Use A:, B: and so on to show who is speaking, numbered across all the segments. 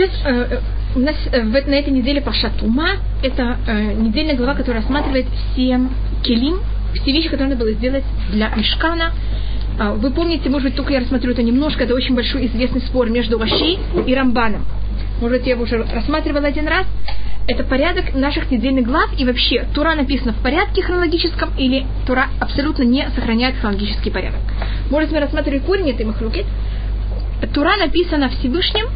A: Сейчас э, у нас э, на этой неделе Пашатума. Это э, недельная глава, которая рассматривает все келим, все вещи, которые надо было сделать для Мешкана. Э, вы помните, может быть, только я рассмотрю это немножко, это очень большой известный спор между Раши и Рамбаном. Может быть, я его уже рассматривала один раз. Это порядок наших недельных глав и вообще Тура написана в порядке хронологическом или Тура абсолютно не сохраняет хронологический порядок. Может, мы рассматривали корень этой махлюки. Тура написана Всевышним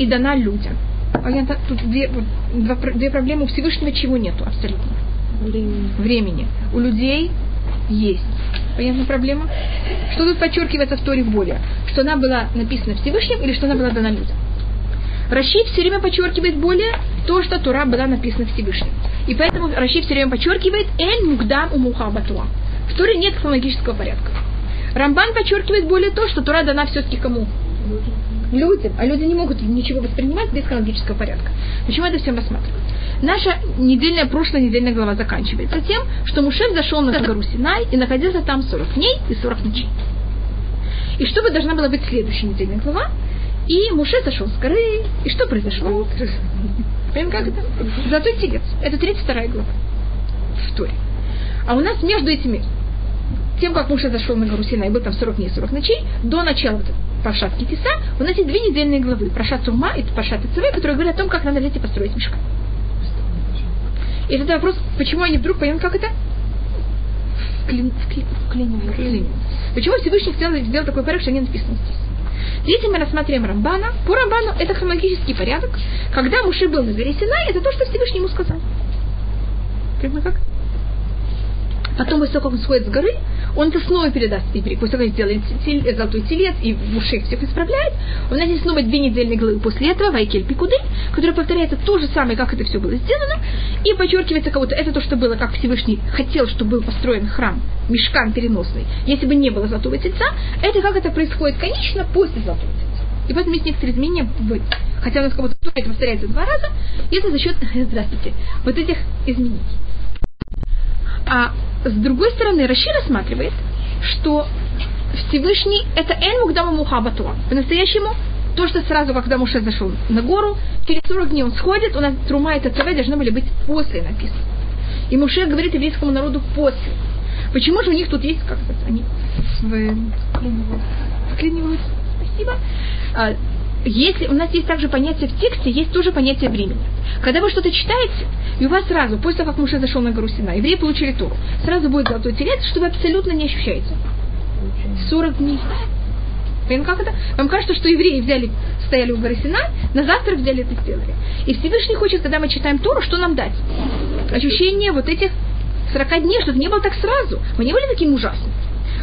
A: и дана людям. А я, тут две, два, две проблемы. У Всевышнего чего нету абсолютно? Времени. Времени. У людей есть. Понятна проблема? Что тут подчеркивается в Торе более? Что она была написана Всевышним или что она была дана людям? Рашид все время подчеркивает более то, что Тура была написана Всевышним. И поэтому Рашид все время подчеркивает «Эль мугдам умуха батуа». В Торе нет хронологического порядка. Рамбан подчеркивает более то, что Тура дана все-таки кому? Людям, а люди не могут ничего воспринимать без хронологического порядка. Почему это всем рассматривать? Наша недельная, прошлая недельная глава заканчивается тем, что Мушек зашел на гору Синай и находился там 40 дней и 40 ночей. И что бы должна была быть следующая недельная глава? И Муше зашел с горы, и что произошло? Понимаете, как это? Золотой телец. Это 32 глава в Торе. А у нас между этими тем, как Муше зашел на гору Синай, был там 40 дней и 40 ночей, до начала Пашат Китиса, у нас есть две недельные главы. Пашат Сурма и Пашат Ицеве, которые говорят о том, как надо взять и построить мешка. И это вопрос, почему они вдруг поняли, как это? Вклин, вклин, вклинивают. Вклин. Почему Всевышний сделал, сделал такой порядок, что не написано здесь? Если мы рассматриваем Рамбана, по Рамбану это хронологический порядок. Когда Муши был на горе Синай, это то, что Всевышний ему сказал. Прямо как? Потом, после того, как он сходит с горы, он это снова передаст. После того, как сделали тель, золотой телец и в ушей всех исправляет, у нас есть снова две недельные главы после этого, Вайкель Пикуды, которая повторяется то же самое, как это все было сделано, и подчеркивается кого-то, это то, что было, как Всевышний хотел, чтобы был построен храм, мешкан переносный, если бы не было золотого тельца, это как это происходит, конечно, после золотого тельца. И поэтому есть некоторые изменения в Хотя у нас кого-то это повторяется два раза, это за счет, здравствуйте, вот этих изменений. А с другой стороны, Раши рассматривает, что Всевышний – это Эн Мугдама Мухабатуа. По-настоящему, то, что сразу, когда Муше зашел на гору, через 40 дней он сходит, у нас Трума и ТЦВ должны были быть после написаны. И Муше говорит еврейскому народу после. Почему же у них тут есть, как это, они вклинивают? Спасибо. Если у нас есть также понятие в тексте, есть тоже понятие времени. Когда вы что-то читаете, и у вас сразу, после того, как Муше зашел на гору Сина, евреи получили Тору, сразу будет золотой телец, что вы абсолютно не ощущаете. 40 дней. Понимаете, как это? Вам кажется, что евреи взяли, стояли у горы Сина, на завтра взяли это сделали. И Всевышний хочет, когда мы читаем Тору, что нам дать? Ощущение вот этих 40 дней, что это не было так сразу. Мы не были таким ужасным.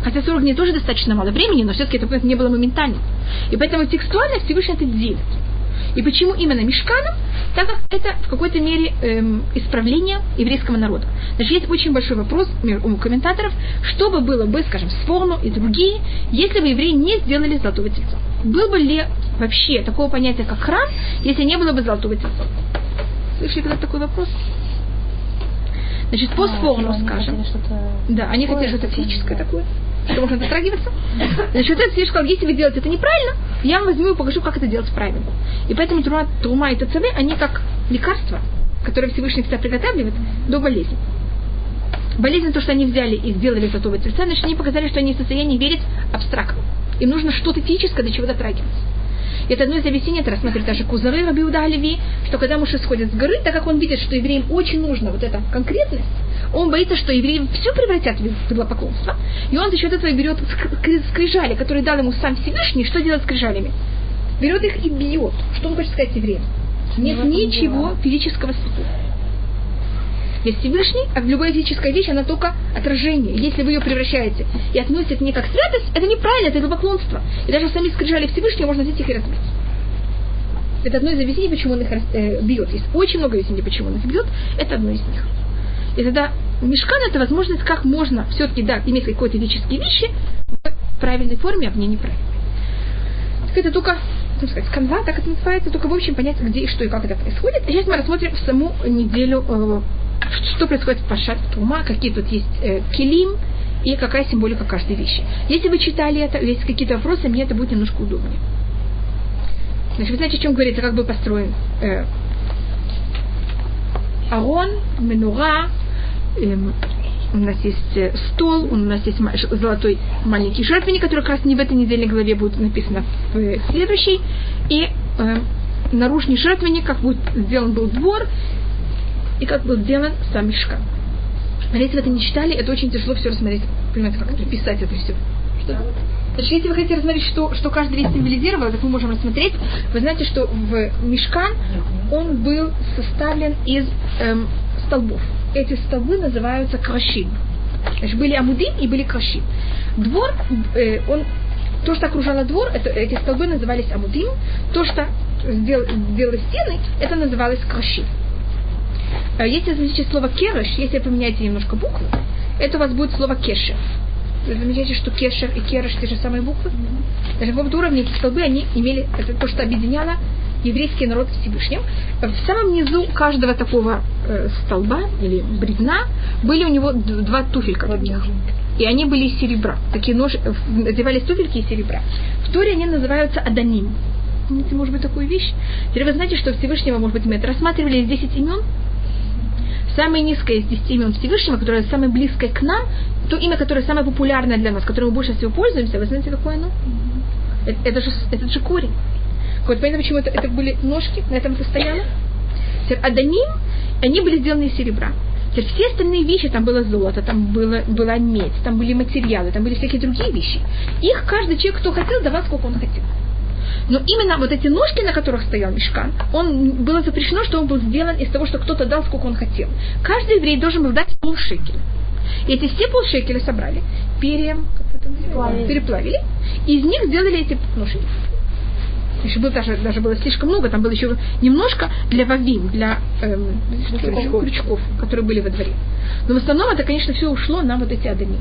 A: Хотя 40 дней тоже достаточно мало времени, но все-таки это не было моментально. И поэтому текстуально Всевышний это делит. И почему именно мешканом? Так как это в какой-то мере эм, исправление еврейского народа. Значит, есть очень большой вопрос у комментаторов, что бы было бы, скажем, с Форну и другие, если бы евреи не сделали золотого тельца. Был бы ли вообще такого понятия, как храм, если не было бы золотого тельца? Слышали когда такой вопрос? Значит, по а, скажем. Да, они хотели что-то физическое такое что можно дотрагиваться. Значит, этот свидетель сказал, если вы делаете это неправильно, я вам возьму и покажу, как это делать правильно. И поэтому трума, трума и ТЦВ, они как лекарства, которые Всевышний всегда приготавливает до болезни. Болезнь то, что они взяли и сделали золотого тельца, значит, они показали, что они в состоянии верить абстрактно. Им нужно что-то физическое, до чего дотрагиваться. И это одно из объяснений, это рассматривает даже Кузары Рабиуда Оливи, что когда муж сходит с горы, так как он видит, что евреям очень нужно вот эта конкретность, он боится, что евреи все превратят в идолопоклонство. И он за счет этого берет скрижали, которые дал ему сам Всевышний. Что делать с скрижалями? Берет их и бьет. Что он хочет сказать евреям? Нет ничего физического святого. Есть Всевышний, а любая физическая вещь, она только отражение. Если вы ее превращаете и относите не как святость, это неправильно, это идолопоклонство. И даже сами скрижали Всевышнего можно взять их и разбить. Это одно из объяснений, почему он их э, бьет. Есть очень много объяснений, почему он их бьет. Это одно из них. И тогда мешкан это возможность, как можно все-таки, да, иметь какие-то физические вещи в правильной форме, а в ней неправильной. Так это только, так сказать, канва, так это называется, только в общем понять, где и что и как это происходит. И сейчас мы рассмотрим саму неделю, э, что происходит в Пашат Тума, какие тут есть э, килим и какая символика каждой вещи. Если вы читали это, есть какие-то вопросы, мне это будет немножко удобнее. Значит, вы знаете, о чем говорится, как был построен э, Арон, Менура, э, у нас есть э, стол, у нас есть золотой маленький жертвенник, который как раз не в этой недельной главе будет написано в следующей. И э, наружный жертвенник, как будет сделан был двор, и как был сделан сам мешкан. Если вы это не читали, это очень тяжело все рассмотреть, понимаете, как писать это все. Что? Значит, если вы хотите рассмотреть, что, что каждый вещь символизировал, так мы можем рассмотреть. Вы знаете, что в Мешкан он был составлен из эм, столбов. Эти столбы называются крашим. Значит, были амуды и были крашим. Двор, э, он, то, что окружало двор, это, эти столбы назывались амудим. То, что сделал, сделали стены, это называлось крашим. Э, если замечаете слово кереш, если поменяете немножко буквы, это у вас будет слово кешер. Вы замечаете, что кешер и кереш те же самые буквы? Mm-hmm. Даже в каком уровне эти столбы, они имели, это то, что объединяло еврейский народ Всевышним. В самом низу каждого такого э, столба или бревна были у него два туфелька таких. И они были из серебра. Такие ножи, надевались туфельки из серебра. В Торе они называются аданим. Помните, может быть, такую вещь? Теперь вы знаете, что Всевышнего, может быть, мы это рассматривали из 10 имен, самое низкое из десяти имен Всевышнего, которое самое близкое к нам, то имя, которое самое популярное для нас, которым мы больше всего пользуемся, вы знаете, какое оно? Это, это, же, это же корень. Вот понятно, почему это, это были ножки, на этом это стояло? Аданим, они были сделаны из серебра. Теперь все остальные вещи, там было золото, там было, была медь, там были материалы, там были всякие другие вещи. Их каждый человек, кто хотел, давал, сколько он хотел. Но именно вот эти ножки, на которых стоял мешкан, он было запрещено, что он был сделан из того, что кто-то дал, сколько он хотел. Каждый еврей должен был дать полшекеля. И эти все полшекеля собрали, пере, переплавили, и из них сделали эти ножки. Еще было даже, даже было слишком много, там было еще немножко для вавим, для эм, крючков. крючков, которые были во дворе. Но в основном это, конечно, все ушло на вот эти адами.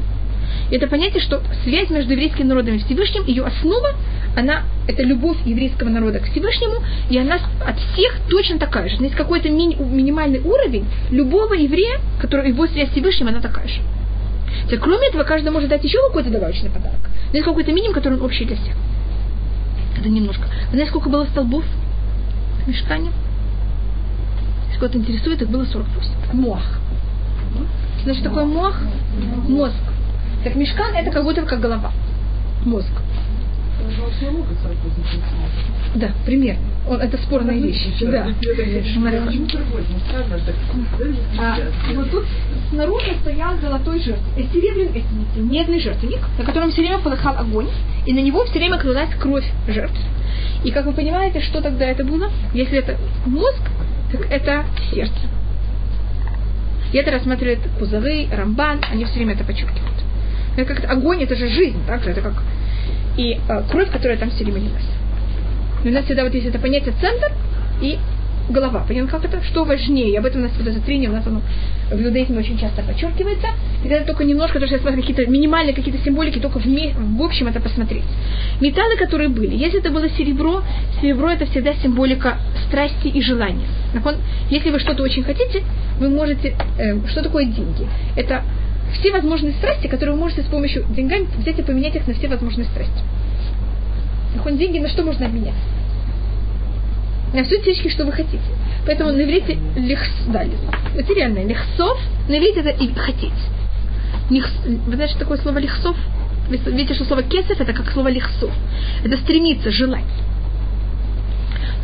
A: Это понятие, что связь между еврейским народом и Всевышним, ее основа, она, это любовь еврейского народа к Всевышнему, и она от всех точно такая же. Есть какой-то ми- минимальный уровень любого еврея, который его связь с Всевышним, она такая же. Теперь, кроме этого, каждый может дать еще какой-то добавочный подарок. Но есть какой-то минимум, который он общий для всех. Это немножко. Вы знаете, сколько было столбов в мешкане? Если кого-то интересует, их было 48. Мох. Значит, такое мох? Мозг. Так мешкан это как будто как голова, мозг. Да, примерно. Он, это спорная вещь. Да. А, вот тут снаружи стоял золотой жертвенник, э, серебряный, э, медный жертвенник, на котором все время полыхал огонь, и на него все время кладалась кровь жертв. И как вы понимаете, что тогда это было? Если это мозг, так это сердце. И это рассматривает Кузовый, Рамбан, они все время это подчеркивают. Это как огонь, это же жизнь, так же, это как и э, кровь, которая там все время лилась. у нас всегда вот есть это понятие центр и голова. Понятно, как это? Что важнее? И об этом у нас в фотозатрине, у нас оно в иудаизме очень часто подчеркивается. И это только немножко, то, что я смотрю какие-то минимальные какие-то символики, только в, в общем это посмотреть. Металлы, которые были. Если это было серебро, серебро это всегда символика страсти и желания. Если вы что-то очень хотите, вы можете... Э, что такое деньги? Это все возможные страсти, которые вы можете с помощью деньгами взять и поменять их на все возможные страсти. Нахон деньги на что можно обменять? На все те что вы хотите. Поэтому на иврите лихс, да, материальное лихсов, на иврите это и хотеть. Лихс, вы знаете, что такое слово лихсов? Видите, что слово кесов это как слово лихсов. Это стремиться, желать.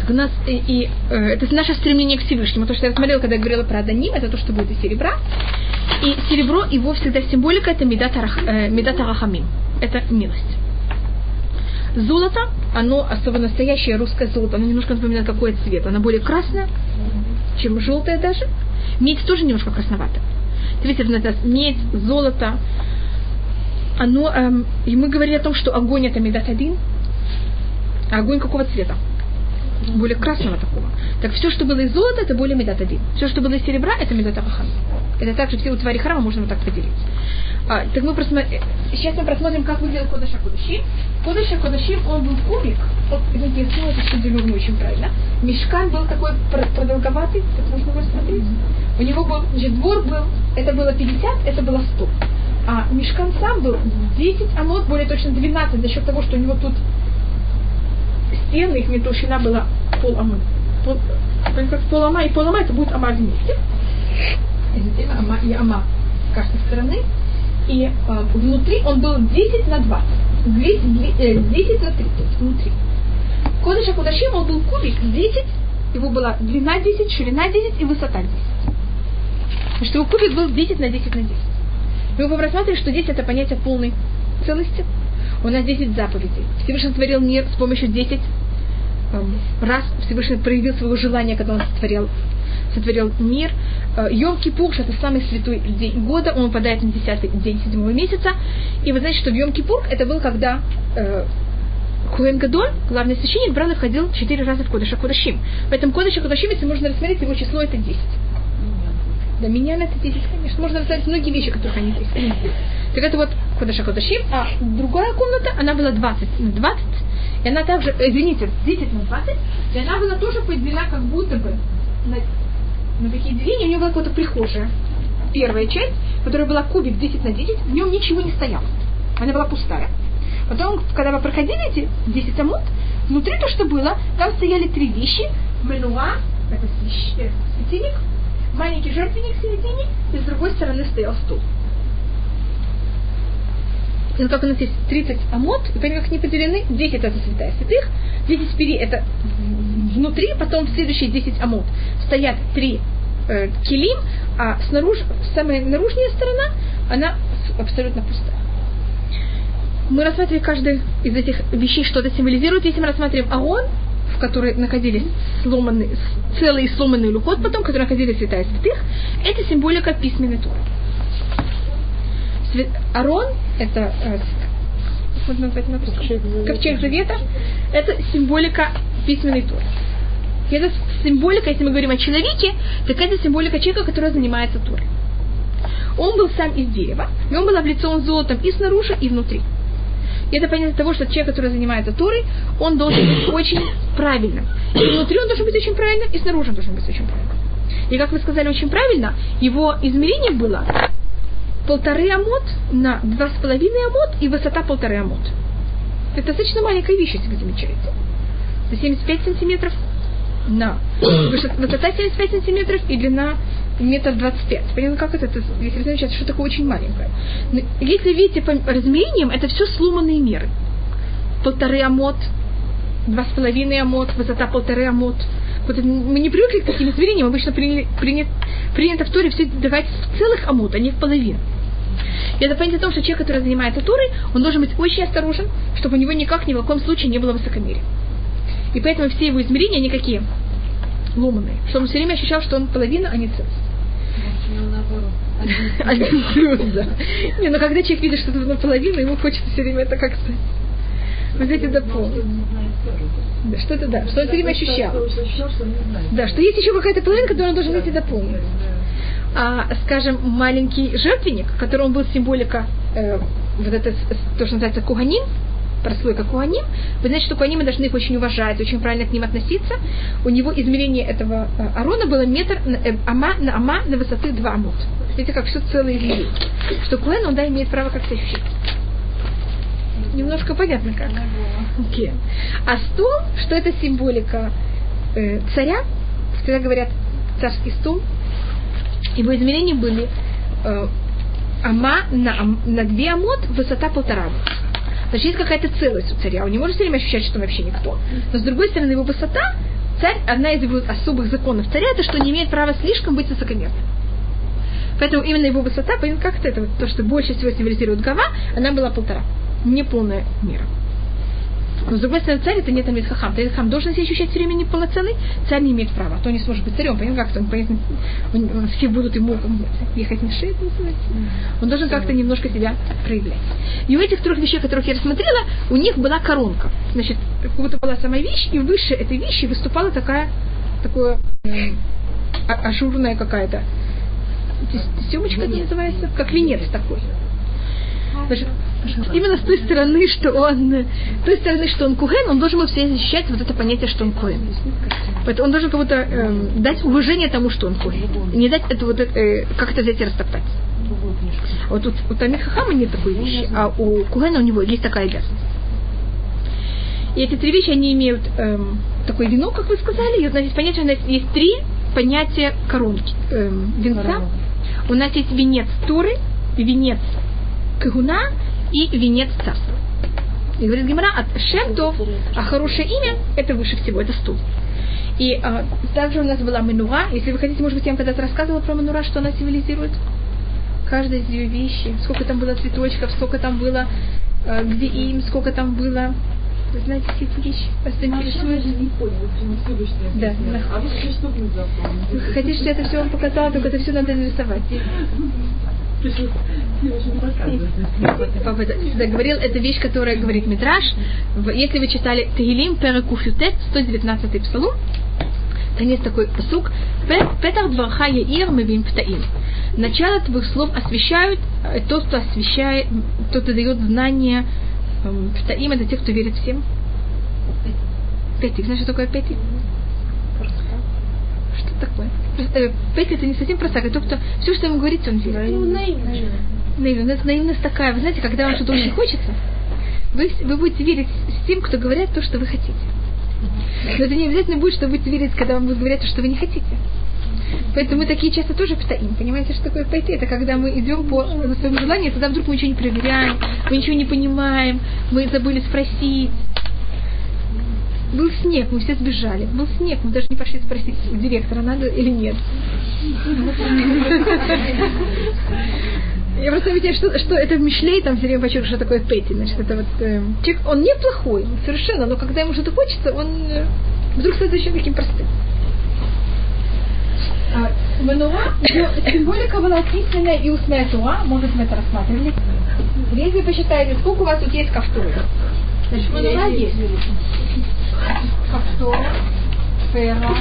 A: Так у нас и, и э, это наше стремление к Всевышнему. То, что я смотрела, когда я говорила про Аданим, это то, что будет из серебра. И серебро, его всегда символика, это медат э. Это милость. Золото, оно, особенно настоящее русское золото, оно немножко напоминает какой цвет. Оно более красное, чем желтое даже. Медь тоже немножко красноватая. Видите, медь, золото, оно, эм, и мы говорили о том, что огонь это медат один, а огонь какого цвета? Более красного такого. Так все, что было из золота, это более медат один. Все, что было из серебра, это медат ахан. Это также все у твари храма можно вот так поделить. А, так мы просмотрим, сейчас мы просмотрим, как выглядел Кодыша Кодыши. Кодыша Кодыши, он был кубик. Вот, извините, я сделала это не очень правильно. Мешкан был такой продолговатый, как можно его смотреть. У него был, значит, двор был, это было 50, это было 100. А мешкан сам был 10, а мод более точно 12, за счет того, что у него тут стены, их толщина была пол ама. Пол, как пол ама и пол ама это будет ама вместе. Ама и ама с каждой стороны. И э, внутри он был 10 на 20. 10, 10 на 30 внутри. Кодыша Кудашим, он был кубик 10, его была длина 10, ширина 10 и высота 10. Потому что его кубик был 10 на 10 на 10. Мы будем рассматривать, что 10 это понятие полной целости. У нас 10 заповедей. Всевышний сотворил мир с помощью 10 эм, раз Всевышний проявил свое желание, когда он сотворил, сотворил мир. Э, Йом Кипур, это самый святой день года, он выпадает на 10 день седьмого месяца. И вы знаете, что в Йом Кипур это был, когда э, Куэн Гадоль, главный священник, брал и входил четыре раза в Кодыша Кудашим. Поэтому Кодыша Кудашим, если можно рассмотреть, его число это 10. Да, меня это 10, конечно. Можно рассмотреть многие вещи, которых они есть. Так это вот Кодыша Кудашим, а другая комната, она была 20 на 20, и она также, э, извините, 10 на 20, и она была тоже поделена как будто бы на, на такие деления, у нее была какая-то прихожая. Первая часть, которая была кубик 10 на 10, в нем ничего не стояло. Она была пустая. Потом, когда вы проходили эти 10 амут, внутри то, что было, там стояли три вещи. Менуа, это э, светильник, маленький жертвенник в середине, и с другой стороны стоял стул. Вот как у нас есть 30 амот, и понимаете, как они поделены, 10 это святая святых, 10 пери это внутри, потом в следующие 10 амот стоят три э, килим, а снаружи, самая наружная сторона, она абсолютно пустая мы рассматриваем каждый из этих вещей, что это символизирует. Если мы рассматриваем Агон, в которой находились сломанные, целые сломанные люхот потом, которые находились святая святых, это символика письменной туры. Арон, это э, ковчег завета, это символика письменной туры. Это символика, если мы говорим о человеке, так это символика человека, который занимается турой. Он был сам из дерева, и он был облицован золотом и снаружи, и внутри. И это понятие того, что человек, который занимается Торой, он должен быть очень правильным. И внутри он должен быть очень правильным, и снаружи он должен быть очень правильным. И как вы сказали очень правильно, его измерение было полторы амот на два с половиной амот и высота полторы амот. Это достаточно маленькая вещь, если вы замечаете. За 75 сантиметров на высота 75 сантиметров и длина метр двадцать пять. Понятно, как это, это если вы замечаете, что такое очень маленькое. Но если видите по размерениям, это все сломанные меры. Полторы амот, два с половиной амот, высота полторы амот. Вот мы не привыкли к таким измерениям, обычно приняли, принят, принято в Торе все давать в целых амот, а не в половину. И это понятие о том, что человек, который занимается Торой, он должен быть очень осторожен, чтобы у него никак ни в каком случае не было высокомерия. И поэтому все его измерения, они какие? Ломанные. Чтобы он все время ощущал, что он половина, а не целость. Один плюс, да. Не, но когда человек видит, что это наполовину, ему хочется все время это как-то взять и дополнить. Да, что это да, что он все время ощущал. Да, что есть еще какая-то половина, которую он должен взять и дополнить. А, скажем, маленький жертвенник, которому был символика, э, вот это, то, что называется куганин, прослойка Куаним, вы знаете, что Куаним должны их очень уважать, очень правильно к ним относиться. У него измерение этого э, Арона было метр э, ама на ама на высоты 2 амут. Видите, как все целое измерение. Что Куэн, он да, имеет право как-то ощущать. Немножко понятно как. Okay. А стул, что это символика э, царя, всегда говорят царский стул, его измерения были э, ама на, на две амот, высота полтора амот. Значит, есть какая-то целость у царя. Он не может все время ощущать, что он вообще никто. Но с другой стороны, его высота, царь, одна из его особых законов царя, это что не имеет права слишком быть высокомерным. Поэтому именно его высота, как-то это, то, что больше всего символизирует Гава, она была полтора. Не полная мера. Но с другой стороны, царь это не Тамид Хахам. Тамид Хахам должен себя ощущать все время неполноценный, царь не имеет права. А то не сможет быть царем. Понятно, как-то он, понятно, он, все будут ему ехать на шею, называется. Он должен как-то немножко себя проявлять. И у этих трех вещей, которых я рассмотрела, у них была коронка. Значит, как будто была сама вещь, и выше этой вещи выступала такая, такое э, ажурная какая-то съемочка это называется, как венец такой. Значит, именно с той стороны, что он, с той стороны, что он куген, он должен был все защищать вот это понятие, что он куген. Поэтому он должен кому-то э, дать уважение тому, что он куген. Не дать это вот э, как это взять и растоптать. Вот тут у Тамир Хахама нет такой вещи, а у Кугена у него есть такая обязанность. И эти три вещи, они имеют эм, такой венок, как вы сказали. И значит, понятие, у нас есть три понятия коронки, эм, венца. У нас есть венец Туры, венец Кагуна и венец царства. И говорит Гимара, от Шемтов, а хорошее имя, это выше всего, это стул. И а, также у нас была Менура. Если вы хотите, может быть, я вам когда-то рассказывала про Менура, что она символизирует. Каждая из ее вещи, сколько там было цветочков, сколько там было, а, где им, сколько там было. Вы знаете все эти вещи? Вас это интересует? Да.
B: А вы что
A: Вы хотите, чтобы я это все вам показала, только это все надо нарисовать. Папа это вещь, которая говорит Митраж. Если вы читали Тегилим, Перекуфютет, 119 псалом, там есть такой посук. Петах дварха яир мевим птаим. Начало твоих слов освещают э, тот, кто освещает, тот, кто дает знания эм, птаим, это те, кто верит всем. Петик, знаешь, что такое петик? Такое? Э, Петик это не совсем просак, это тот, кто все, что ему говорится, он верит.
C: Ну, наивность.
A: Наивность. Наивность такая. Вы знаете, когда вам что-то очень хочется, вы, вы будете верить с тем, кто говорит то, что вы хотите. Но это не обязательно будет, что вы будете верить, когда вам будут говорить то, что вы не хотите. Поэтому мы такие часто тоже стоим. Понимаете, что такое пойти? Это когда мы идем по своему желанию, тогда вдруг мы ничего не проверяем, мы ничего не понимаем, мы забыли спросить. Был снег, мы все сбежали. Был снег, мы даже не пошли спросить у директора, надо или нет. Я просто видела, что, что это в Мишлей, там все время подчеркиваю, что такое Петти. Значит, это вот э, человек, он неплохой, совершенно, но когда ему что-то хочется, он э, вдруг становится еще таким простым. А, Мануа, символика была письменная и устная туа, может мы это рассматривали. Если вы посчитаете, сколько у вас тут есть кафтуры? Значит, мануа есть. Кафтур, фера,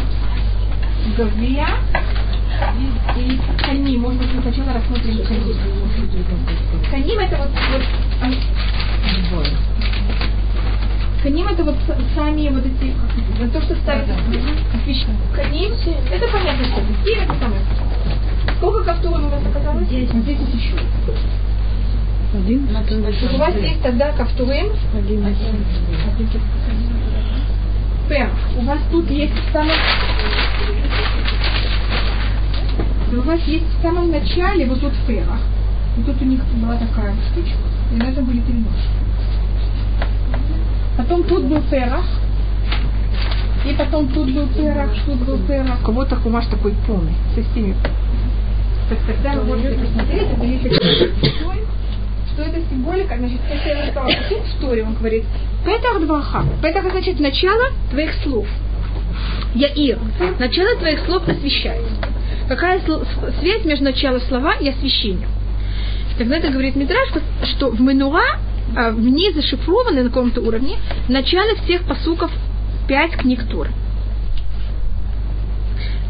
A: гавия, и, и каним. Может быть, мы сначала рассмотрим каним. Каним это вот, вот Каним это вот сами вот эти, вот то, что ставят Каним, это понятно, что это. это самое. Сколько кафтуров у вас оказалось? Десять. Десять еще.
C: Один.
A: У вас есть тогда кафтурим?
C: Один.
A: Пер. У вас тут есть самое у вас есть в самом начале, вот тут в ферах, вот тут у них была такая штучка, и на этом были три ножки. Потом тут был перах, и потом тут был перах, тут был перах. У кого-то хумаш такой полный, со всеми. Так тогда вы можете посмотреть, это есть что это символика, значит, если я рассказала тут в Торе, он говорит, Петах дваха. Петах значит начало твоих слов. Яир. Начало твоих слов освещает. Какая связь между началом слова и освещением? Тогда это говорит Мидраш, что в Менура а, в ней зашифрованы на каком-то уровне начало всех посуков пять книг Тур.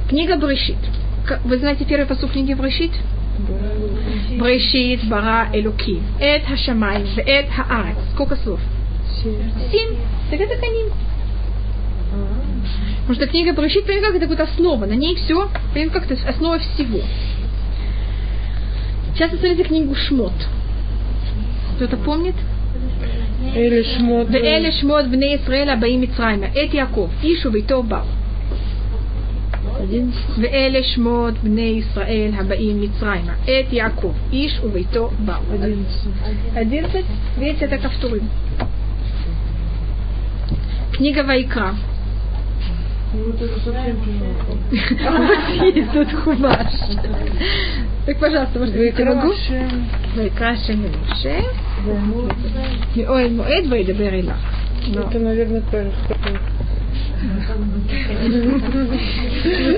A: Книга Брешит. Вы знаете первый посук книги Брешит? Брешит, Бара, Элуки. Эт Хашамай, Эт Хаарец. Сколько слов? Семь. Так это каним. Потому что книга Брешит, понимаете, как это будет основа. На ней все, понимаете, как это основа всего. Сейчас посмотрите книгу Шмот. Кто-то помнит?
C: Эли Шмот.
A: ואלה שמות בני ישראל הבאים מצרימה, את יעקב, איש וביתו באו. ואלה שמות בני ישראל הבאים מצרימה, את יעקב, איש וביתו באו. одиннадцать, видите, это ковтурим. Книга Вайкра. Есть тут хумаш. Так, пожалуйста, может быть, я могу? ויקרא השם למשה. מאוהל מועד וידבר אליו.
C: Это, наверное, правильно.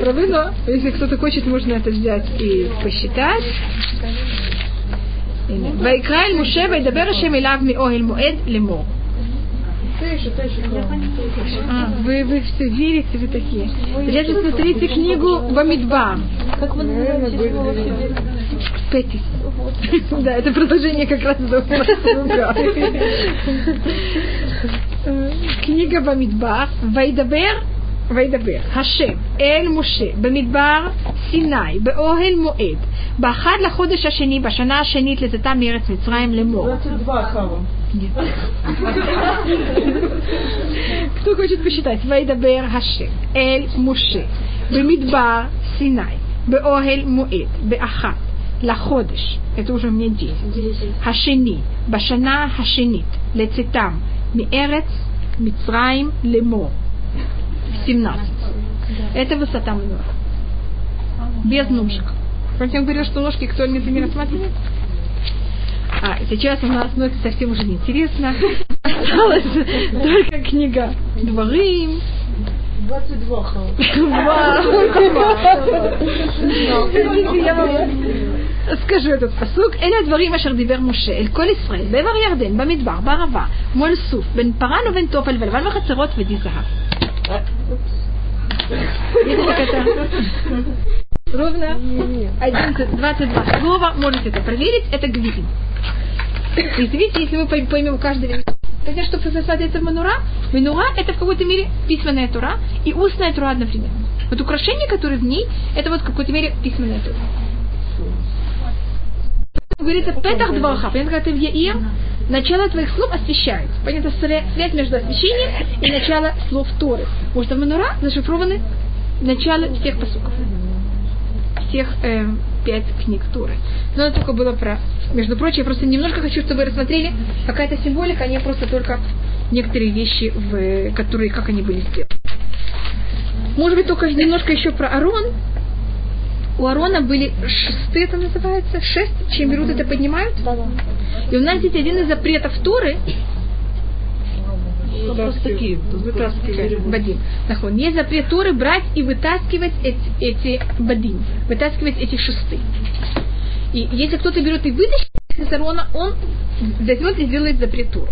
A: Правы, но если кто-то хочет, можно это взять и посчитать. ויקרא אל משה וידבר השם אליו מאוהל מועד לאמור. А, вы, вы все верите, вы такие. Сейчас посмотрите книгу Бамидба.
C: Как вы называете
A: Петис. Да, это продолжение как раз до Книга Бамидбар. Вайдабер Вайдабер. Хашем. Эль Муше. Бамидбар סיני, באוהל מועד, באחד לחודש השני, בשנה השנית לצאתם מארץ מצרים לאמור.
C: 22 Хава.
A: Кто хочет посчитать? וידבר השם אל משה במדבר סיני, באוהל מועד, באחת, לחודש, это уже мне 10, השני, בשנה השנית, לצאתם מארץ Мицраим Лемо. 17. Это высота многа. Без ножек. Хотя он что ножки кто-нибудь не рассматривает. А, сейчас у нас, ну это совсем уже неинтересно. Осталась только книга Дворим
C: 22 Хава.
A: Я вам скажу этот посук. אלה הדברים אשר דיבר משה אל כל ישראל בעבר ירדן, במדבר, בערבה, מול סוף, בין פרן ובין תופל ולבן וחצרות ודי זהב. Видите, как это? Ровно 11, 22 слова. Можете это проверить. Это гвидин. И видите, если мы пой- поймем каждый Хотя, что это в Манура, Манура это в какой-то мере письменная тура и устная тура одновременно. Вот украшения, которые в ней, это вот в какой-то мере письменная тура. Говорится, Петах Дваха, понятно, когда ты в Яир, начало твоих слов освещается. Понятно, свя- связь между освещением и начало слов Торы. Потому что в Манура зашифрованы начало всех посуков. Всех э, пять книг Торы. Но это только было про... Между прочим, я просто немножко хочу, чтобы вы рассмотрели какая-то символика, а не просто только некоторые вещи, в, которые, как они были сделаны. Может быть, только немножко еще про Арон. У Арона были шесты, это называется, шесть, чем берут это поднимают. И у нас здесь один из запретов Торы,
C: Такие, вытаскивали.
A: Бадим. Нахон. Есть запрет Торы брать и вытаскивать эти, эти бадим, вытаскивать эти шесты. И если кто-то берет и вытащит из Арона, он возьмет и сделает запрет Торы.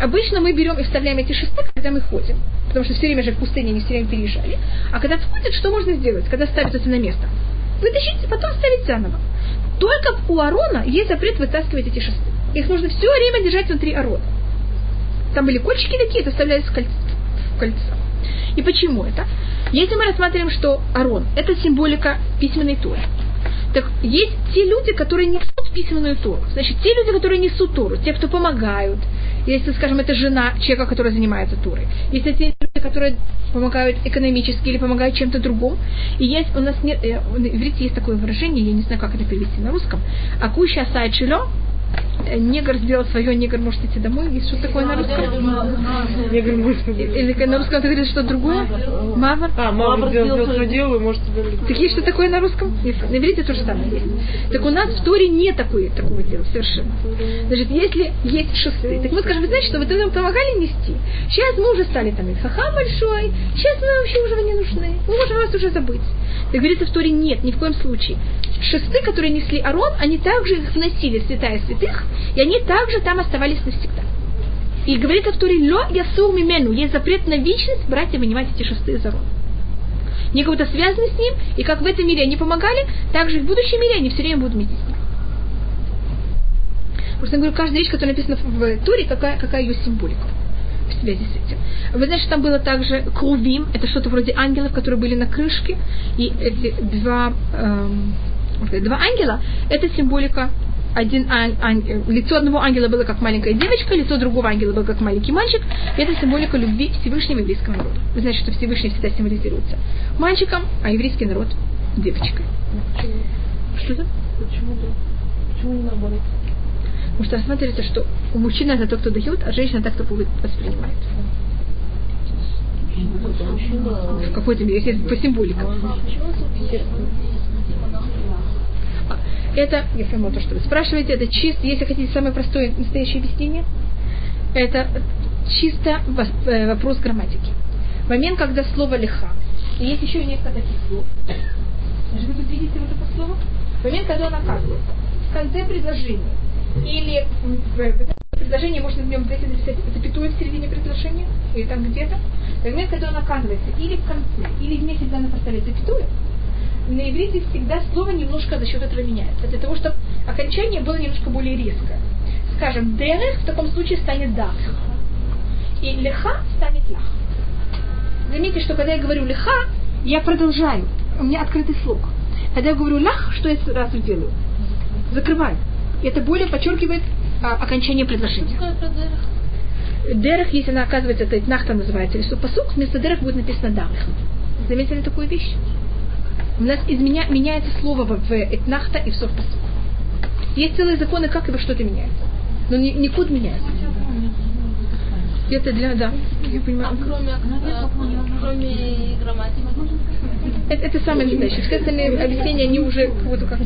A: Обычно мы берем и вставляем эти шесты, когда мы ходим. Потому что все время же в пустыне не все время переезжали. А когда входят, что можно сделать, когда ставят это на место? Вытащить, потом ставить заново. Только у Арона есть запрет вытаскивать эти шесты. Их нужно все время держать внутри Арона. Там были кольчики такие, это вставлялись в кольцо. В кольцо. И почему это? Если мы рассматриваем, что Арон – это символика письменной Торы, так есть те люди, которые несут письменную Тору. Значит, те люди, которые несут Тору, те, кто помогают. Если, скажем, это жена человека, который занимается Торой. Если те люди, которые помогают экономически или помогают чем-то другому. И есть у нас нет, э, в иврите есть такое выражение, я не знаю, как это перевести на русском. Акуща сайт шило, э, негр сделал свое, негр может идти домой. Есть что такое на русском?
C: Говорю, может быть.
A: Или на русском ты говоришь что другое? Мавр?
C: А, мама сделала свое дело, и может тебе
A: Так есть что такое на русском? Есть. На иврите то же самое есть. Так у нас в Торе нет такой, такого дела совершенно. Значит, если есть шесты, так мы скажем, вы знаете, что вы нам помогали нести? Сейчас мы уже стали там хахам большой, сейчас мы вообще уже не нужны, мы можем вас уже забыть. Так говорится в Торе нет, ни в коем случае. Шесты, которые несли Арон, они также их вносили в святая святых, и они также там оставались навсегда. И говорится в Торе, ло ясур мимену, есть запрет на вечность брать и вынимать эти шесты из Арона. Они как будто связаны с ним, и как в этом мире они помогали, так же и в будущем мире они все время будут вместе с ним. Просто я говорю, каждая вещь, которая написана в Туре, какая, какая ее символика в связи с этим. Вы знаете, что там было также крувим, это что-то вроде ангелов, которые были на крышке, и эти два, эм, два ангела, это символика один ан- ан- лицо одного ангела было как маленькая девочка, лицо другого ангела было как маленький мальчик. И это символика любви Всевышнего еврейского народа. Вы знаете, что Всевышний всегда символизируется мальчиком, а еврейский народ девочкой. Что это?
C: Почему да? Почему не наоборот?
A: Потому что рассматривается, что у мужчины это тот, кто дает, а женщина так, кто воспринимает. В какой-то мере, по символикам. Это, я пойму то, что вы спрашиваете, это чисто, если хотите самое простое настоящее объяснение, это чисто э, вопрос грамматики. Момент, когда слово лиха, и есть еще несколько таких слов. Вы тут видите вот это слово? Момент, когда оно оказывается в конце предложения. Или в предложении можно в нем и написать запятую в середине предложения, или там где-то. Момент, когда он оказывается или в конце, или вместе, когда она поставляет запятую, на иврите всегда слово немножко за счет этого меняется. Для того, чтобы окончание было немножко более резкое. Скажем, дерех в таком случае станет дах. И леха станет лах. Заметьте, что когда я говорю леха, я продолжаю. У меня открытый слог. Когда я говорю лах, что я сразу делаю? Закрываю. Это более подчеркивает а, окончание предложения. Дерах, если она оказывается, это нахта называется, или супасук, вместо дерах будет написано дарах. Заметили такую вещь? У нас изменя, меняется слово в, в этнахта и в совпасук. Есть целые законы, как и во что-то меняется. Но не, код меняется. Это для, да, я понимаю.
B: А кроме, а, кроме грамматики?
A: Это, это самое настоящее. Все остальные объяснения, они уже как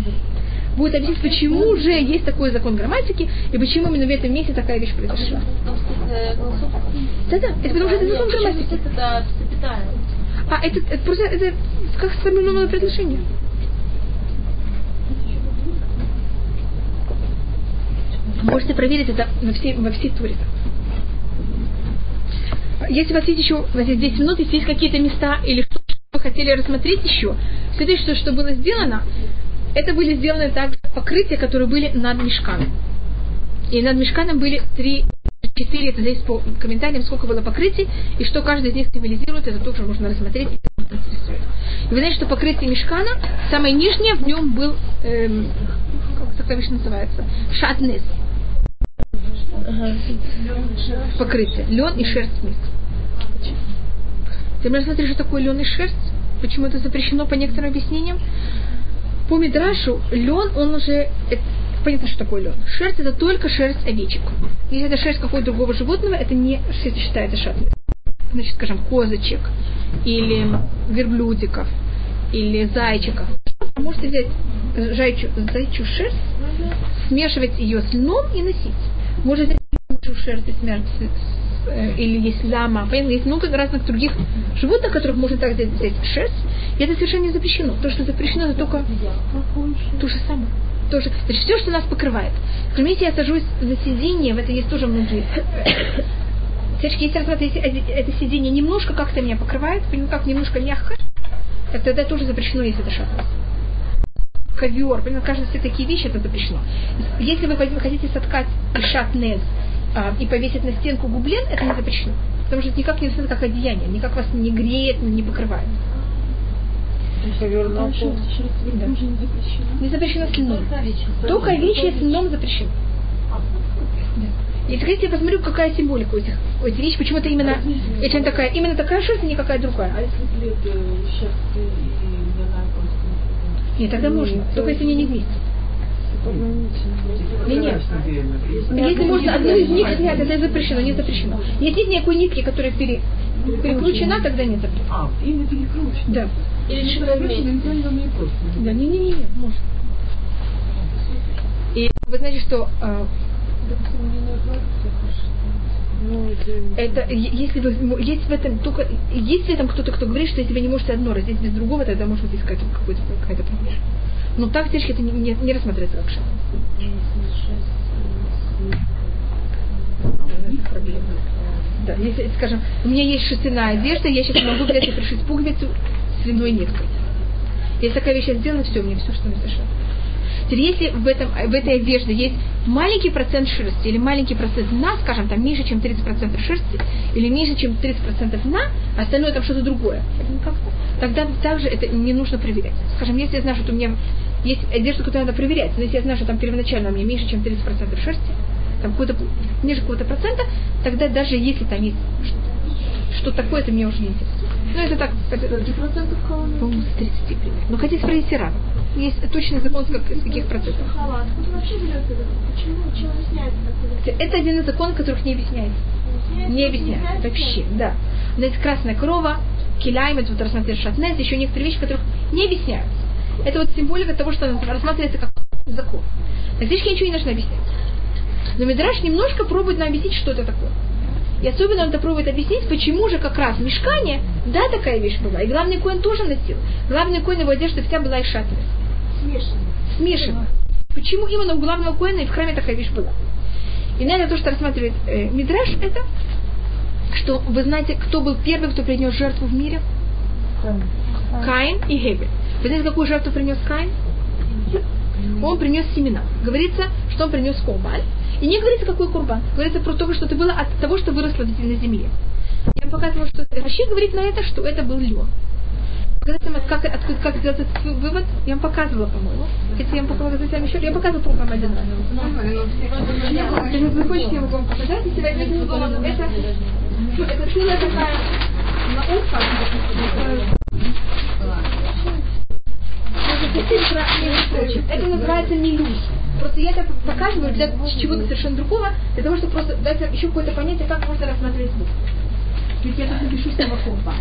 A: будет объяснить, почему же есть такой закон грамматики и почему именно в этом месте такая вещь произошла. Да-да, это потому что это закон грамматики. А это, это просто это как сформированное предложение. Можете проверить это во всей, во всей туре. Если у вас есть еще, у вас есть 10 минут, если есть какие-то места или что вы хотели рассмотреть еще, следующее, что было сделано, это были сделаны также покрытия, которые были над мешканом. И над мешканом были три, четыре, это здесь по комментариям, сколько было покрытий, и что каждый из них символизирует, это тоже можно рассмотреть. И вы знаете, что покрытие мешкана, самое нижнее в нем был, эм, как такая вещь называется, шатнес. Покрытие. Лен и шерсть вместе. Ты можешь смотреть, что такое лен и шерсть? Почему это запрещено по некоторым объяснениям? По Мидрашу лен, он уже... Понятно, что такое лен. Шерсть это только шерсть овечек. Если это шерсть какого-то другого животного, это не считается шатнес. Значит, скажем, козочек, или верблюдиков, или зайчиков. Можете взять зайчу, зайчью шерсть, смешивать ее с льном и носить. Может взять зайчью шерсть и смерть э, или есть лама, понятно, есть много разных других животных, которых можно так взять, взять шерсть, и это совершенно не запрещено. То, что запрещено, это только то же самое. Тоже. Значит, все, что нас покрывает. Если я сажусь на сиденье, в это есть тоже многие Девочки, если рассматривать, это сиденье немножко как-то меня покрывает, ну как немножко мягко, так тогда тоже запрещено, если это шатнес. Ковер, понимаете, кажется, все такие вещи это запрещено. Если вы хотите соткать шатнез а, и повесить на стенку гублен, это не запрещено. Потому что это никак не написано как одеяние, никак вас не греет, не покрывает. Да. Не запрещено с льном. Только вещи с льном запрещено. Если хотите, я посмотрю, какая символика у этих, у этих вещей, почему это именно, если она такая, именно такая шерсть, а не какая другая.
D: А если и просто?
A: Нет, тогда можно, только если они не вместе. Нет, нет. Если можно одну из них снять, это запрещено, не запрещено. Если нет никакой нитки, которая пере, перекручена, тогда не запрещено.
D: А, именно перекручено.
A: Да.
B: Или что
A: Да, не-не-не, можно. И вы знаете, что э, это если вы есть в этом только есть в этом кто-то, кто говорит, что если вы не можете одно раздеть без другого, тогда может быть какая-то какая-то проблема. Но так здесь это не, не, не рассматривается как шаг. проблема. Да, если, скажем, у меня есть шерстяная одежда, я сейчас могу взять и пришить пуговицу с свиной ниткой. Если такая вещь сделана, все, мне все, что мне совершенно. Теперь, если в, этом, в этой одежде есть маленький процент шерсти или маленький процент на, скажем, там меньше, чем 30% шерсти, или меньше, чем 30% на, а остальное там что-то другое, тогда также это не нужно проверять. Скажем, если я знаю, что у меня есть одежда, которую надо проверять, но если я знаю, что там первоначально у меня меньше, чем 30% шерсти, там какой-то, ниже какого-то процента, тогда даже если там есть что такое, это мне уже не интересно. Ну, это так. Это,
D: процентов
A: По-моему, с 30 примерно. Но хотите спросить рано. Есть точный закон, как, с каких процентов.
C: Халат. Откуда вообще берется Почему? Чем объясняется такое?
A: Это один из законов, которых не объясняется. Не объясняется. Вообще, да. Но есть красная корова, киляем, это вот рассматривает шатнез, еще некоторые вещи, которых не объясняются. Это вот символика того, что рассматривается как закон. Так здесь ничего не нужно объяснять. Но Мидраш немножко пробует нам объяснить, что это такое. И особенно он это пробует объяснить, почему же как раз мешкание, да, такая вещь была. И главный коин тоже носил. Главный коин его одежда вся была и шатная.
C: Смешано.
A: Смешана. Почему именно у главного коина и в храме такая вещь была? И на это то, что рассматривает э, Мидраш, это, что вы знаете, кто был первый, кто принес жертву в мире? Каин и Хевель. Вы знаете, какую жертву принес Каин? Он принес семена. Говорится, что он принес курбан. И не говорится, какой курбан. Говорится про то, что это было от того, что выросло на земле. Я показывала, что Раши говорит на это, что это был лен. как, откуда, как сделать этот вывод. Я вам показывала, по-моему. Хотите, я вам показать вам еще? Я показывала, по-моему, один раз. Если вы хотите, я могу вам показать. Если возьмете в голову, это, это целая такая наука. Это называется милюй. Просто я это показываю для чего-то совершенно другого, для того, чтобы просто дать еще какое-то понятие, как можно рассматривать звук. Ведь я тут напишу самокомпа.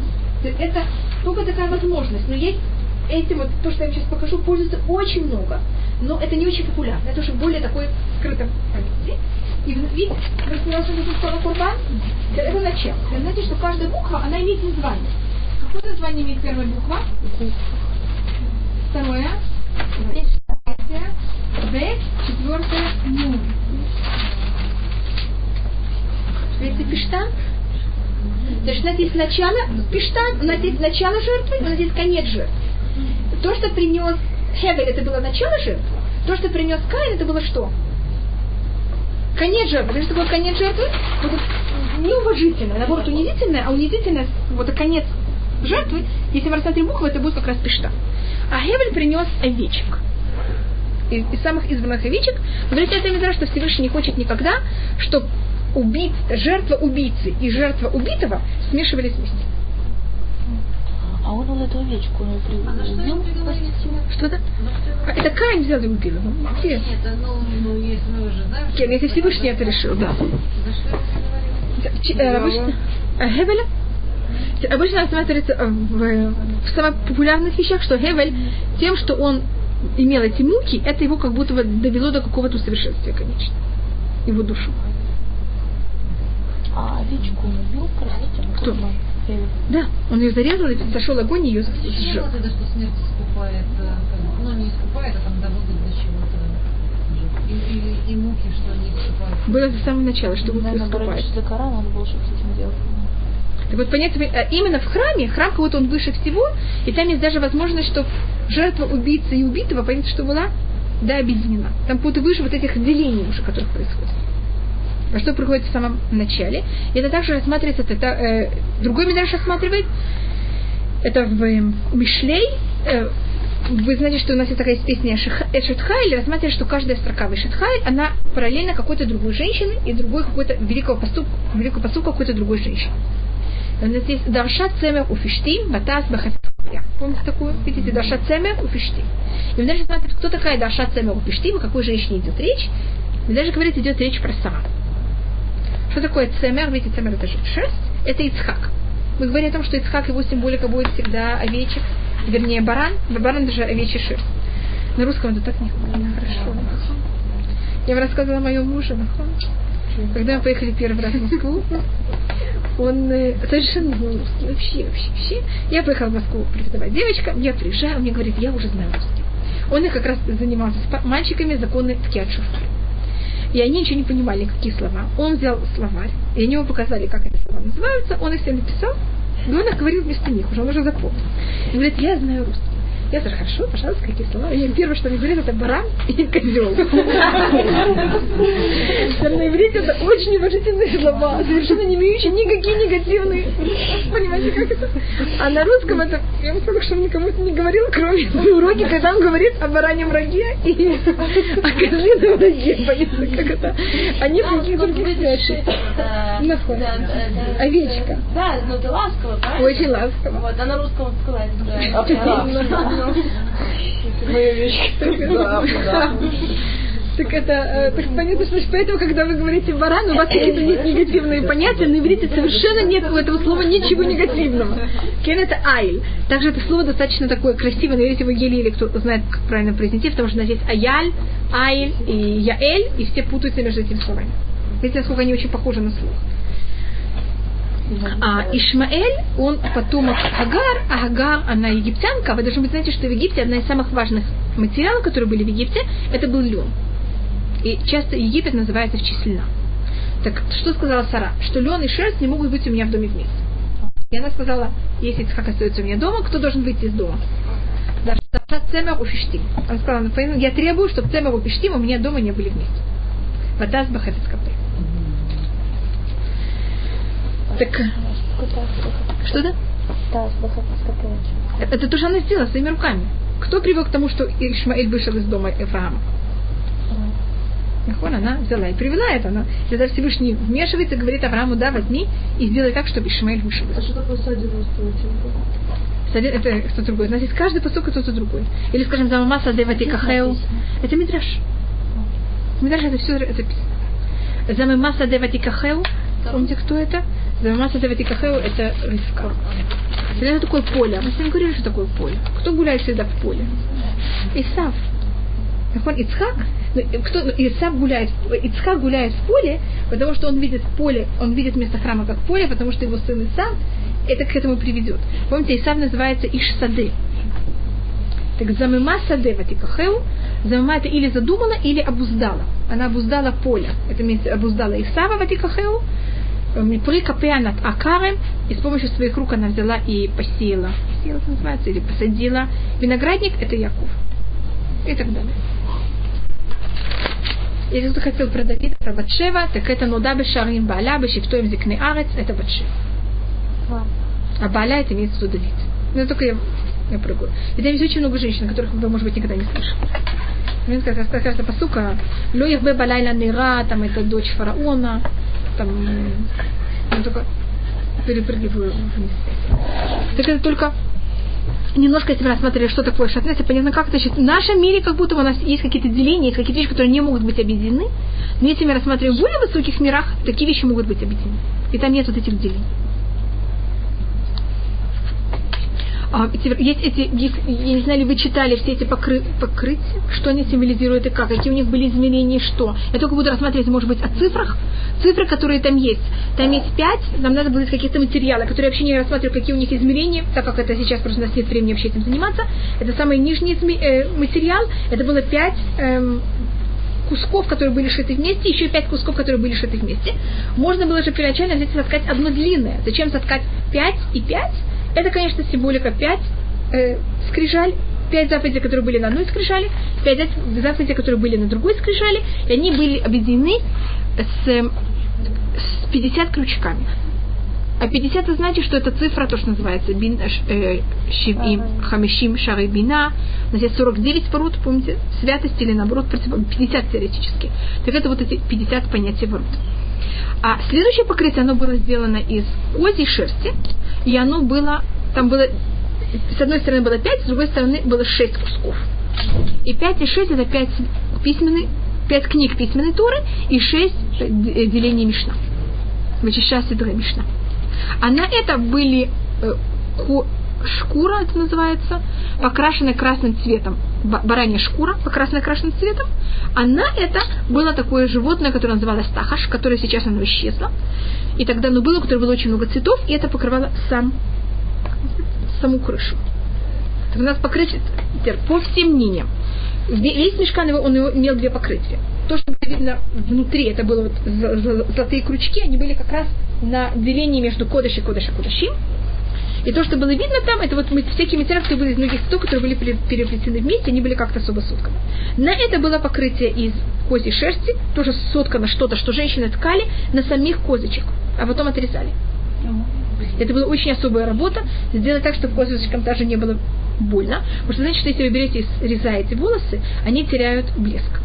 A: Это только такая возможность. Но есть этим, вот то, что я вам сейчас покажу, пользуется очень много. Но это не очень популярно. Это уже более такой скрытом понятии. И видите, у нас слово курбан, это начало. Вы знаете, что каждая буква, она имеет название. Какое название имеет первая буква? Второе. Третье. Б. Четвертое. Нун. Видите, пиштан? То есть у нас есть начало пиштан, у нас есть начало жертвы, у нас есть конец жертвы. То, что принес Хевель, это было начало жертвы. То, что принес Каин, это было что? Конец жертвы. Что такое конец жертвы? Вот неуважительное, наоборот, унизительное, а унизительное, вот это конец жертвы, если мы рассмотрим буквы, это будет как раз пишта. А Хевель принес овечек. Из, из самых избранных овечек. Говорит, это не что Всевышний не хочет никогда, чтобы убийц, жертва убийцы и жертва убитого смешивались вместе.
E: А он вот эту овечку он убил?
A: Что-то? А, это Каин взял и убил его.
D: Нет, ну, ну, если мы уже знаем.
A: Кен, если Всевышний это решил, да.
D: За что это
A: Ч- э, Обычно... э, Хевеля? Обычно рассматривается э, в, в самых популярных вещах, что Хевель тем, что он имел эти муки, это его как будто бы довело до какого-то усовершенствия, конечно. Его душу.
E: А овечку он убил, простите?
A: Кто? Да, он ее зарезал, и сошел огонь, и ее сжег.
D: вот это, что смерть искупает, э, ну, не искупает, а там доводит до чего-то? И, и, и муки, что они искупают.
A: Было с самого начала, что вы
E: Наверное,
A: выступаете.
E: баранчик Коран, надо было что-то с этим делать.
A: Так вот, понятно, э, именно в храме, храм кого-то он выше всего, и там есть даже возможность, что жертва убийцы и убитого, понятно, что была, да, объединена. Там будто выше вот этих делений уже, которых происходит. А что приходит в самом начале. И это также рассматривается, это, э, другой Мидраш рассматривает, это в э, Мишлей, э, вы знаете, что у нас есть такая песня Эшет Хайль, рассматривает, что каждая строка в Эшет Хайль, она параллельно какой-то другой женщины и другой какой-то великого поступка, великого поступка какой-то другой женщины. У нас есть Дарша Цемер Уфиштим, Батас Бахатская. Помните такую? Видите, Дарша Цемер Уфиштим. И мы даже смотрим, кто такая Дарша Цемер Уфиштим, о какой женщине идет речь. И даже говорит, идет речь про Сара. Что такое Цемер? Видите, Цемер это же шерсть. Это Ицхак. Мы говорим о том, что Ицхак его символика будет всегда овечек, вернее баран. Баран даже овечья шерсть. На русском это так не хорошо. Я вам рассказывала о моем муже, нахон. Когда мы поехали первый раз в Москву, он совершенно знал русский. Вообще, вообще, вообще. Я поехала в Москву преподавать девочкам, я приезжаю, он мне говорит, я уже знаю русский. Он как раз занимался с мальчиками законы в Киатшуфаре. И они ничего не понимали, какие слова. Он взял словарь, и они ему показали, как эти слова называются. Он их все написал, и он их говорил вместо них, уже он уже запомнил. И говорит, я знаю русский. Я говорю, хорошо, пожалуйста, какие слова? И первое, что они говорят, это баран и козел. На иврите это очень уважительные слова, совершенно не имеющие никакие негативные. Понимаете, как это? А на русском это, я вам скажу, что никому это не говорил, кроме на уроке, когда он говорит о бараньем враге и о козлином враге. Понятно, как это? Они в каких других связях. Овечка.
B: Да, ну ты ласково, правильно?
A: Очень ласково.
B: Вот, а на русском вот сказать, да.
E: Моя вещь.
A: Так это, э, так понятно, что поэтому, когда вы говорите баран, у вас какие-то есть негативные понятия, на иврите совершенно нет у этого слова ничего негативного. Кен это айль. Также это слово достаточно такое красивое, на иврите в Егеле или кто знает, как правильно произнести, потому что у нас есть аяль, айль и яэль, и все путаются между этими словами. Видите, насколько они очень похожи на слух. А Ишмаэль, он потомок Хагар, а Хагар, она египтянка. Вы должны быть знаете, что в Египте одна из самых важных материалов, которые были в Египте, это был лен. И часто Египет называется в числе. Так что сказала Сара? Что лен и шерсть не могут быть у меня в доме вместе. И она сказала, если Ицхак остается у меня дома, кто должен выйти из дома? Даже Цемер. Она сказала, «Ну, я требую, чтобы Цемер и Фиштим у меня дома не были вместе. Ватас Бахатец Капе. Так, что да? Это, это то, что она сделала своими руками. Кто привел к тому, что Ишмаэль вышел из дома Эфраама? Нахон, она взяла и привела это. Она, когда Всевышний вмешивается, говорит Аврааму, да, возьми и сделай так, чтобы Ишмаэль вышел.
C: А что такое садина
A: Садин- Это что-то другое. Значит, каждый посок это что-то другое. Или, скажем, Замамаса Девати Кахеу. Это Мидраш. Мидраш это все это писано. Замамаса Девати Кахеу. Помните, кто это? Замамаса Девати Кахеу это Ривка. Это такое поле. Мы с вами говорили, что такое поле. Кто гуляет всегда в поле? Исав. Ицхак, ну, кто, Исав гуляет, Ицхак гуляет в поле, потому что он видит поле, он видит место храма как поле, потому что его сын Исав это к этому приведет. Помните, Исав называется Ишсады. Так замыма саде ватикахеу, замыма это или задумала, или обуздала. Она обуздала поле. Это имеется обуздала Исава ватикахеу, капеа над акарем, и с помощью своих рук она взяла и посеяла. Посеяла, это называется, или посадила. Виноградник это Яков. И так далее. Если кто хотел про Давида, про Батшева, так это Нуда Бешарим Бааля, Бешифтоем Зикны Арец, это Батшева. А Бааля это имеется в виду Давид. Ну, только я, я прыгаю. И там есть очень много женщин, которых вы, может быть, никогда не слышали. Мне раз кажется посука, Ло Яхбе Балайла Нира, там это дочь фараона, там, ну, только перепрыгиваю вниз. Так это только немножко, если мы рассмотрели, что такое шатнес, понятно, как это значит, в нашем мире как будто у нас есть какие-то деления, есть какие-то вещи, которые не могут быть объединены, но если мы рассматриваем в более высоких мирах, такие вещи могут быть объединены. И там нет вот этих делений. А, есть эти, есть, я не знаю, ли вы читали все эти покры, покрытия, что они символизируют и как, какие у них были измерения и что. Я только буду рассматривать, может быть, о цифрах, цифры, которые там есть. Там есть пять, нам надо будет каких-то материалов, которые я вообще не рассматриваю, какие у них измерения, так как это сейчас просто у нас нет времени вообще этим заниматься. Это самый нижний э, материал, это было пять эм, кусков, которые были шиты вместе, еще пять кусков, которые были шиты вместе. Можно было же первоначально взять и соткать одно длинное. Зачем соткать пять и пять? Это, конечно, символика 5 э, скрижаль, 5 заповедей, которые были на одной скрижали, 5 заповедей, которые были на другой скрижали, и они были объединены с, с 50 крючками. А 50 это значит, что это цифра, то, что называется бин, э, шивим, хамишим, шары бина. У нас есть 49 пород, помните, святость или наоборот, 50 теоретически. Так это вот эти 50 понятий ворот. А следующее покрытие, оно было сделано из козьей шерсти, и оно было, там было, с одной стороны было 5, с другой стороны было 6 кусков. И 5 и 6 это 5 письменных, 5 книг письменной Торы и 6 делений Мишна. Вычищая Сидра Мишна. А на это были э, шкура, это называется, покрашенная красным цветом, баранья шкура, покрашенная красным цветом, а на это было такое животное, которое называлось тахаш, которое сейчас оно исчезло. И тогда оно было, у которого было очень много цветов, и это покрывало сам, саму крышу. Так у нас покрытие по всем мнениям. Весь мешкан он имел две покрытия. То, что было видно внутри, это было вот золотые крючки, они были как раз на делении между кодыш и кодыш. И то, что было видно там, это вот всякие материалы, которые были из многих цветов, которые были переплетены вместе, они были как-то особо сотканы. На это было покрытие из козьей шерсти, тоже соткано что-то, что женщины ткали на самих козочек, а потом отрезали. Это была очень особая работа, сделать так, чтобы козочкам даже не было больно. Потому что, значит, если вы берете и срезаете волосы, они теряют блеск.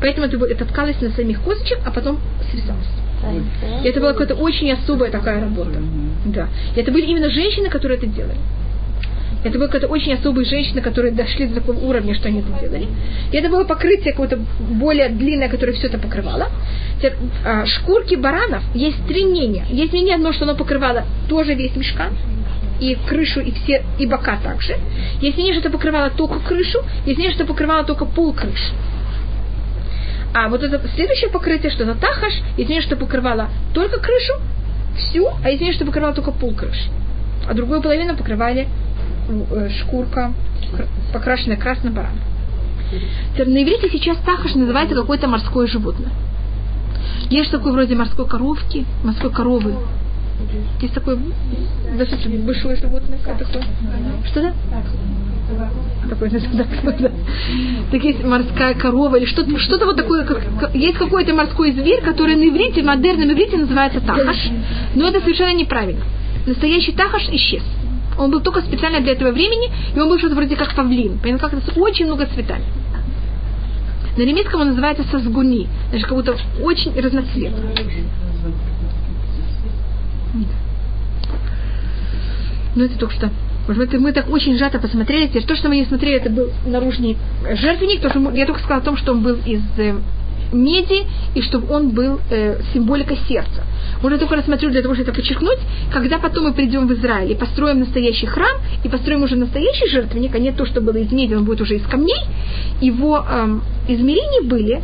A: Поэтому это, это ткалось на самих козочек, а потом срезалось. И это была какая-то очень особая такая работа. Да. И это были именно женщины, которые это делали. Это были какая-то очень особые женщины, которые дошли до такого уровня, что они это делали. И это было покрытие какое-то более длинное, которое все это покрывало. Теперь, а, шкурки баранов есть три мнения. Есть мнение одно, что оно покрывало тоже весь мешкан, и крышу, и все, и бока также. Есть мнение, что это покрывало только крышу, есть мнение, что это покрывало только пол крыши. А вот это следующее покрытие, что это тахаш, извините, что покрывало только крышу, всю, а извините, что покрывало только пол крыши. А другую половину покрывали э, шкурка, покрашенная красным бараном. На иврите сейчас тахаш называется какое-то морское животное. Есть такое вроде морской коровки, морской коровы. Есть такое достаточно большое животное. Такое? Что-то? Такой, да, да. Так есть морская корова или что-то, что-то вот такое. Как, есть какой-то морской зверь, который на иврите, в модерном иврите называется тахаш. Но это совершенно неправильно. Настоящий тахаш исчез. Он был только специально для этого времени, и он был что-то вроде как павлин. Понятно, как с очень много цветами. На немецком он называется сазгуни, значит, как будто очень разноцветный. Ну, это только что. Может мы так очень сжато посмотрели. Теперь то, что мы не смотрели, это был наружный жертвенник. То, что я только сказала о том, что он был из э, меди, и чтобы он был э, символикой сердца. Можно только рассмотрю для того, чтобы это подчеркнуть, когда потом мы придем в Израиль и построим настоящий храм, и построим уже настоящий жертвенник, а не то, что было из меди, он будет уже из камней, его эм, измерения были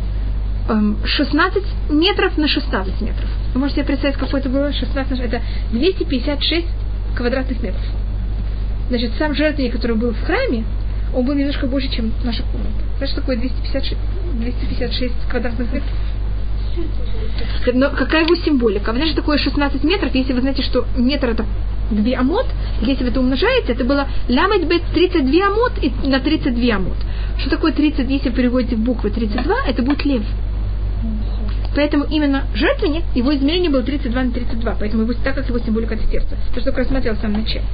A: эм, 16 метров на 16 метров. Вы можете себе представить, какое это было? 16, это 256 квадратных метров. Значит, сам жертвенник, который был в храме, он был немножко больше, чем наша комната. Знаешь, что такое 256, 256 квадратных метров? Но какая его символика? Знаешь, такое 16 метров, если вы знаете, что метр это 2 амот, если вы это умножаете, это было лямет бет 32 амот и на 32 амот. Что такое 30, если переводите в буквы 32, это будет лев. Поэтому именно жертвенник, его измерение было 32 на 32, поэтому его, так как его символика это сердце. То, что я рассмотрел в самом начале.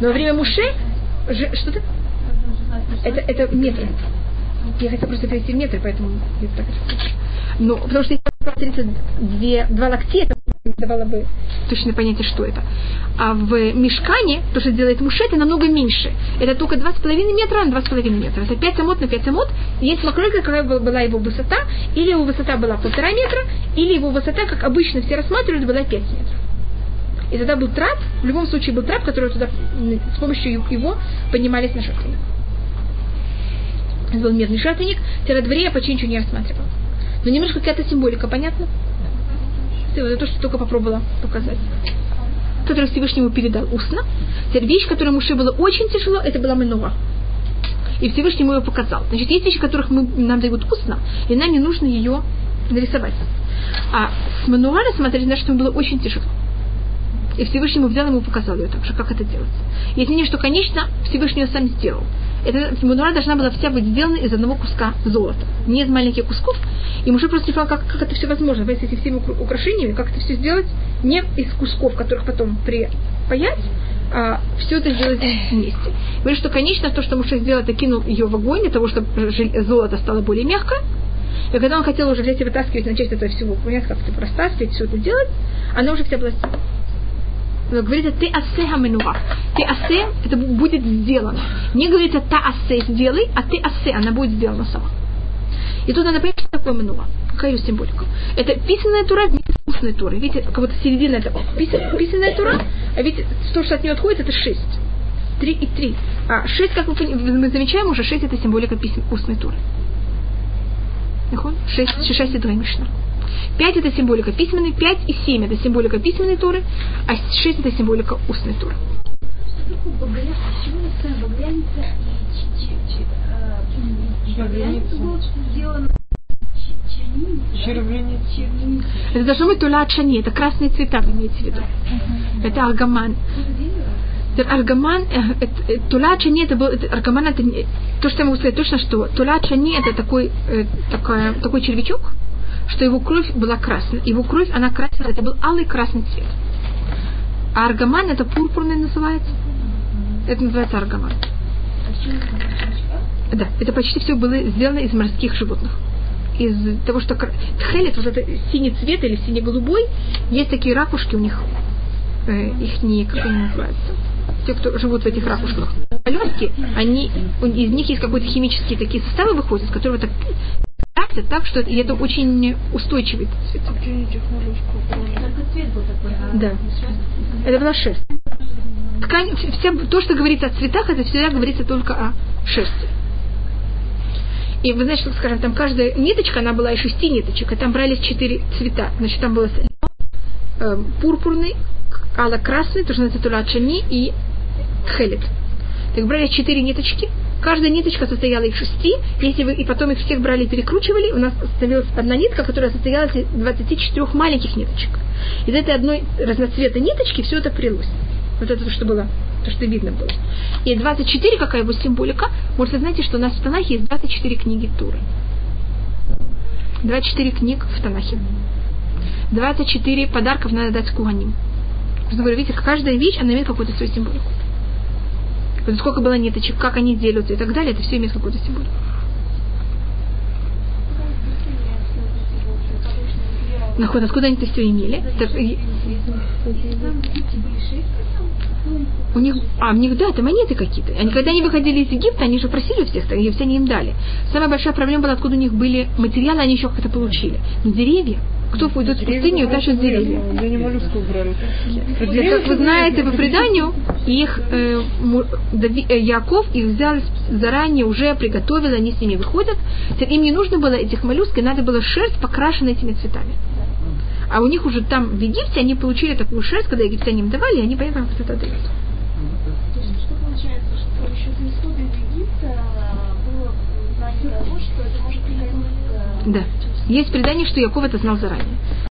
A: Но во время Муше, что то Это, это метры. Я хотела просто перейти метры, поэтому я так Ну, потому что если 32 два локти, это давало бы точное понятие, что это. А в мешкане, то, что делает муше, это намного меньше. Это только 2,5 метра на 2,5 метра. Это 5 амот на 5 амот. Есть макройка, какая была его высота, или его высота была полтора метра, или его высота, как обычно все рассматривают, была 5 метров. И тогда был трап, в любом случае был трап, который туда с помощью его поднимались на жертвенник. Это был медный. Теперь дворе я почти ничего не рассматривала. Но немножко какая-то символика, понятно? Это то, что только попробовала показать. Который Всевышнему передал устно. Теперь вещь, которая Муше было очень тяжело, это была Менуа. И Всевышний ему ее показал. Значит, есть вещи, которых мы, нам дают устно, и нам не нужно ее нарисовать. А с Мануа рассмотреть, значит, ему было очень тяжело. И Всевышний ему взял ему показал ее так же, как это делать. Есть мнение, что, конечно, Всевышний ее сам сделал. Эта мунура должна была вся быть сделана из одного куска золота, не из маленьких кусков. И Муше просто не понял, как, как это все возможно, с этими всеми украшениями, как это все сделать не из кусков, которых потом припаять, а все это сделать вместе. Говорит, что, конечно, то, что Муше сделал, это кинул ее в огонь для того, чтобы золото стало более мягко. И когда он хотел уже взять и вытаскивать, начать это всего, понять, как это растаскивать, все это делать, она уже вся была говорится ты асе хаменуа. Ты асе, это будет сделано. Не говорится та асе сделай, а ты асе, она будет сделана сама. И тут надо понять, что такое менуа. Какая ее символика. Это писанная тура устной турой. Видите, как будто середина это писанная тура, а видите, то, что от нее отходит, это шесть. Три и три. А шесть, как мы, мы замечаем, уже шесть это символика писем, устной туры. Шесть, шесть это Мишна. Пять это символика письменной, пять и семь это символика письменной туры, а шесть это символика устной туры. Это должно быть тула чани, это красные цвета, вы имеете в виду. Это аргаман. Аргаман, э, э, тула чани, это был, аргаман, это то, что я могу сказать точно, что тула чани, это такой, э, такой, такой червячок, что его кровь была красной. Его кровь, она красила, это был алый красный цвет. А аргаман это пурпурный называется. Это называется аргаман. Да, это почти все было сделано из морских животных. Из того, что тхелет, вот это синий цвет или сине-голубой, есть такие ракушки у них, э, их не, как они называются, те, кто живут в этих ракушках. Полетки, они, из них есть какие-то химические такие составы выходят, из которых так красят так, что это, очень устойчивый цвет. Да. Это была шерсть. Ткань, вся, то, что говорится о цветах, это всегда говорится только о шерсти. И вы знаете, что, скажем, там каждая ниточка, она была из шести ниточек, и там брались четыре цвета. Значит, там было э, пурпурный, ало-красный, то, что называется тулачани, и тхелет. Так брали четыре ниточки, Каждая ниточка состояла из шести. Если вы и потом их всех брали и перекручивали, у нас становилась одна нитка, которая состояла из 24 маленьких ниточек. Из этой одной разноцветной ниточки все это прилось. Вот это то, что было, то, что видно было. И 24, какая его символика, может, вы знаете, что у нас в Танахе есть 24 книги Туры. 24 книг в Танахе. 24 подарков надо дать Куаним. Видите, каждая вещь, она имеет какую-то свою символику. Сколько было ниточек, как они делятся и так далее, это все имеет какую-то символику. Наход, откуда они это все имели? У них, а, у них, да, это монеты какие-то. Они, когда они выходили из Египта, они же просили у всех, и все они им дали. Самая большая проблема была, откуда у них были материалы, они еще как-то получили. Но деревья, кто пойдет в пустыню и тащит деревья.
C: Я не моллюсков брали.
A: Это, как вы знаете по преданию, их э, э, Яков их взял заранее, уже приготовил, они с ними выходят. Им не нужно было этих моллюсков, надо было шерсть покрашена этими цветами. А у них уже там в Египте они получили такую шерсть, когда египтяне им давали, и они поэтому как это дают.
B: То есть что получается, что еще до исхода из Египта было знание того, что это может пригодиться?
A: Да. Есть предание, что Яков это знал заранее.